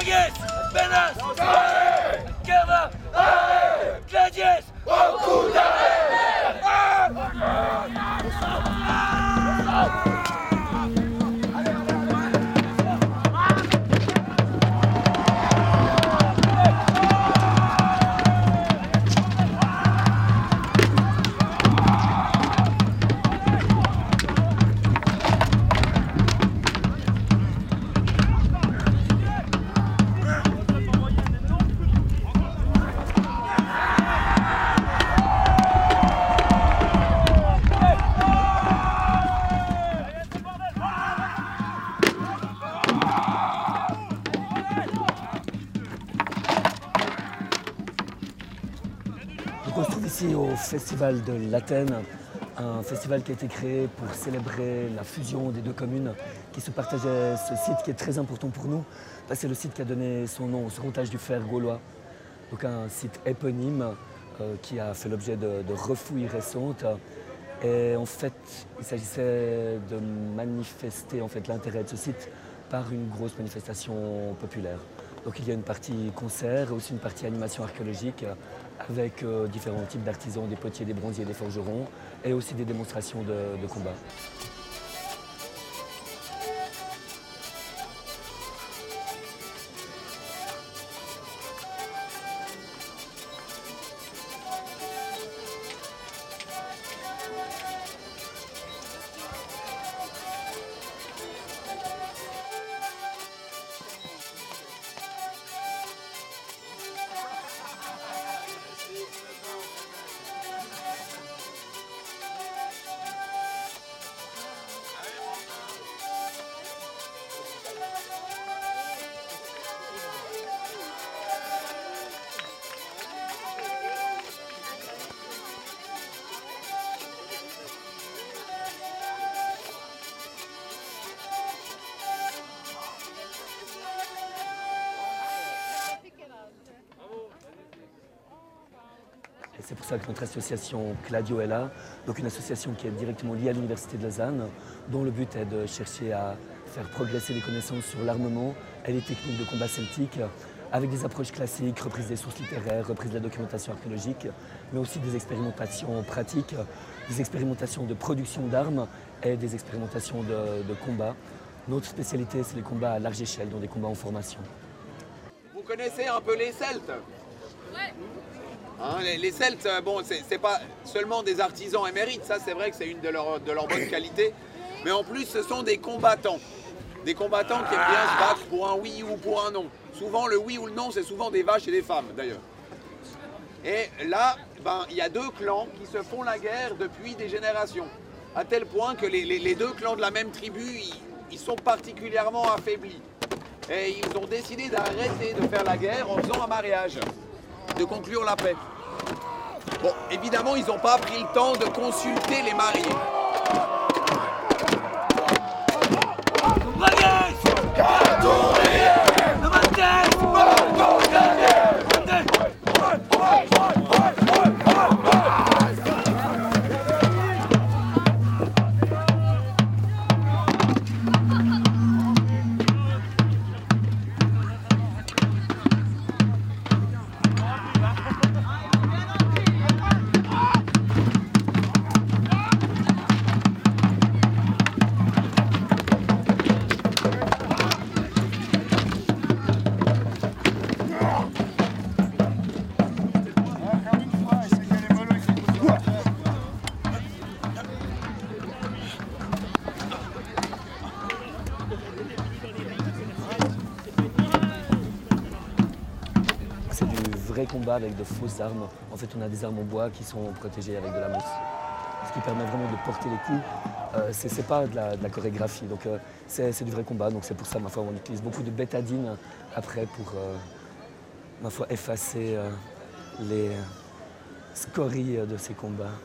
koniec! Bez nas! Kiewa! Kradzież! O kurde! On se trouve ici au Festival de l'Athènes, un festival qui a été créé pour célébrer la fusion des deux communes qui se partageaient ce site qui est très important pour nous. C'est le site qui a donné son nom au second du fer gaulois. Donc un site éponyme euh, qui a fait l'objet de, de, refouilles récentes. Et en fait, il s'agissait de manifester en fait, l'intérêt de ce site par une grosse manifestation populaire. Donc il y a une partie concert et aussi une partie animation archéologique avec euh, différents types d'artisans, des potiers, des bronziers, des forgerons et aussi des démonstrations de, de combat. C'est pour ça que notre association Cladio est là, donc une association qui est directement liée à l'Université de Lausanne, dont le but est de chercher à faire progresser les connaissances sur l'armement et les techniques de combat celtique, avec des approches classiques, reprise des sources littéraires, reprise de la documentation archéologique, mais aussi des expérimentations pratiques, des expérimentations de production d'armes et des expérimentations de, de combat. Notre spécialité, c'est les combats à large échelle, donc des combats en formation. Vous connaissez un peu les Celtes? Ouais. Hein, les, Celtes, bon, c'est pas seulement des artisans émérites, ça c'est vrai que c'est une de leurs bonnes qualités, mais en plus ce sont des combattants. Des combattants qui aiment bien se battre pour un oui ou pour un non. Souvent le oui ou le non, c'est souvent des vaches et des femmes d'ailleurs. Et là, ben, il y a deux clans qui se font la guerre depuis des générations, à tel point que les, deux clans de la même tribu, sont particulièrement affaiblis. Et ils ont décidé d'arrêter de faire la guerre en faisant un mariage de conclure la paix. Bon, évidemment, ils n'ont pas pris le temps de consulter les mariés. Du vrai combat avec de fausses armes. En fait, on a des armes en bois qui sont protégées avec de la mousse. Ce qui permet vraiment de porter les coups. Euh, c'est pas de la, de la, chorégraphie, donc euh, c'est du vrai combat. Donc c'est pour ça, ma foi, on utilise beaucoup de bétadine après pour, euh, ma foi, effacer les scories de ces combats.